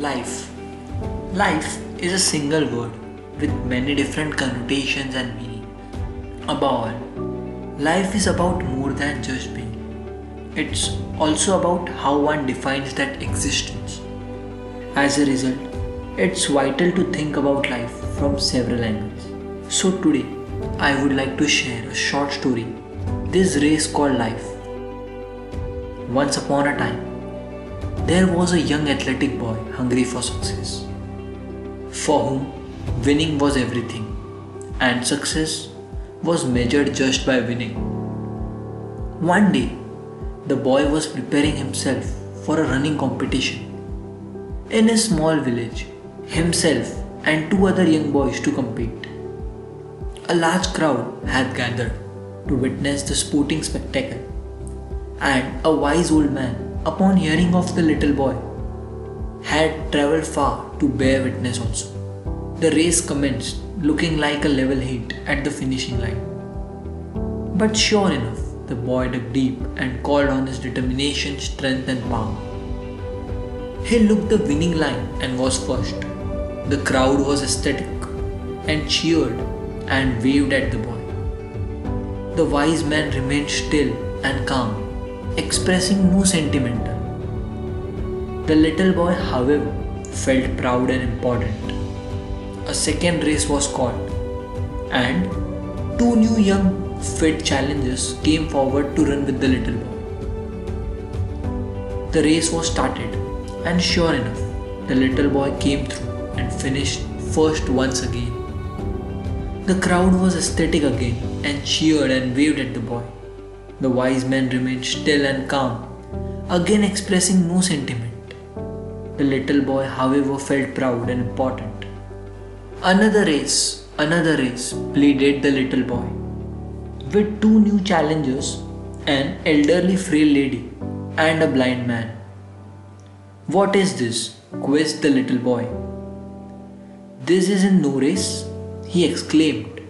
Life. Life is a single word with many different connotations and meaning. Above all, life is about more than just being. It's also about how one defines that existence. As a result, it's vital to think about life from several angles. So today, I would like to share a short story. This race called life. Once upon a time, there was a young athletic boy hungry for success, for whom winning was everything, and success was measured just by winning. One day, the boy was preparing himself for a running competition. In a small village, himself and two other young boys to compete. A large crowd had gathered to witness the sporting spectacle, and a wise old man upon hearing of the little boy, had travelled far to bear witness also. The race commenced, looking like a level heat at the finishing line. But sure enough, the boy dug deep and called on his determination, strength, and power. He looked the winning line and was first. The crowd was ecstatic and cheered and waved at the boy. The wise man remained still and calm expressing no sentimental. The little boy, however, felt proud and important. A second race was called, and two new young fit challengers came forward to run with the little boy. The race was started, and sure enough, the little boy came through and finished first once again. The crowd was ecstatic again and cheered and waved at the boy. The wise man remained still and calm, again expressing no sentiment. The little boy, however, felt proud and important. Another race, another race, pleaded the little boy. With two new challengers, an elderly frail lady and a blind man. What is this? quizzed the little boy. This is in no race, he exclaimed.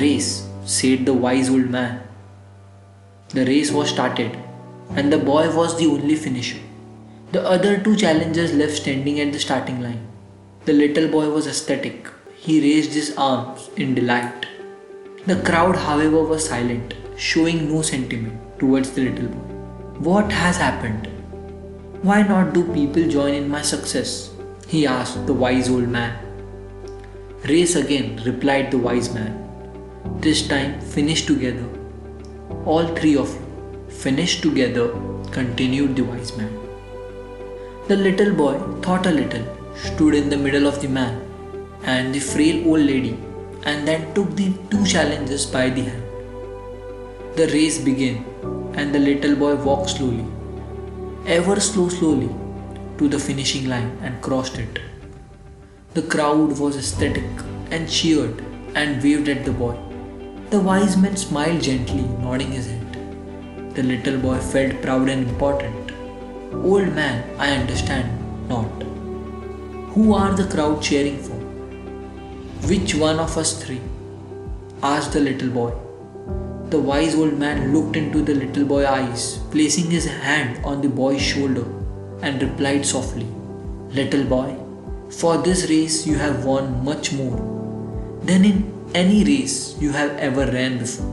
Race, said the wise old man. The race was started, and the boy was the only finisher. The other two challengers left standing at the starting line. The little boy was ecstatic. He raised his arms in delight. The crowd, however, was silent, showing no sentiment towards the little boy. What has happened? Why not do people join in my success? He asked the wise old man. Race again, replied the wise man. This time finish together all three of you finished together, continued the wise man. The little boy thought a little, stood in the middle of the man and the frail old lady, and then took the two challengers by the hand. The race began, and the little boy walked slowly, ever so slowly, to the finishing line and crossed it. The crowd was ecstatic and cheered and waved at the boy. The wise man smiled gently, nodding his head. The little boy felt proud and important. Old man, I understand not. Who are the crowd cheering for? Which one of us three? asked the little boy. The wise old man looked into the little boy's eyes, placing his hand on the boy's shoulder, and replied softly, Little boy, for this race you have won much more than in any race you have ever ran before.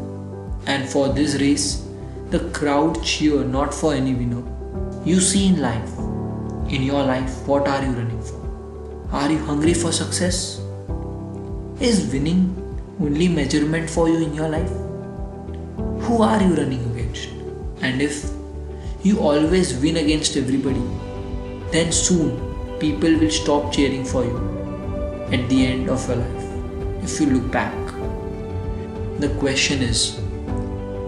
And for this race, the crowd cheer not for any winner. You see in life, in your life, what are you running for? Are you hungry for success? Is winning only measurement for you in your life? Who are you running against? And if you always win against everybody, then soon people will stop cheering for you at the end of your life if you look back. The question is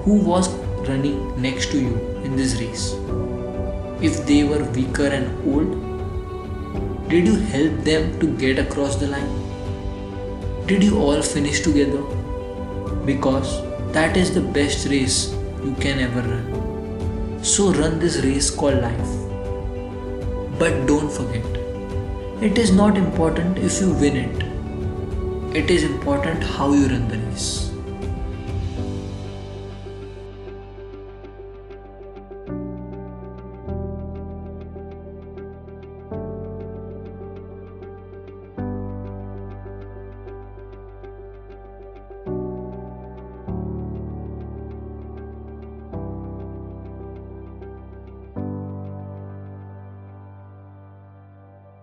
who was running next to you in this race? If they were weaker and old, did you help them to get across the line? Did you all finish together? Because that is the best race you can ever run. So run this race called life. But don't forget, it is not important if you win it it is important how you run the race.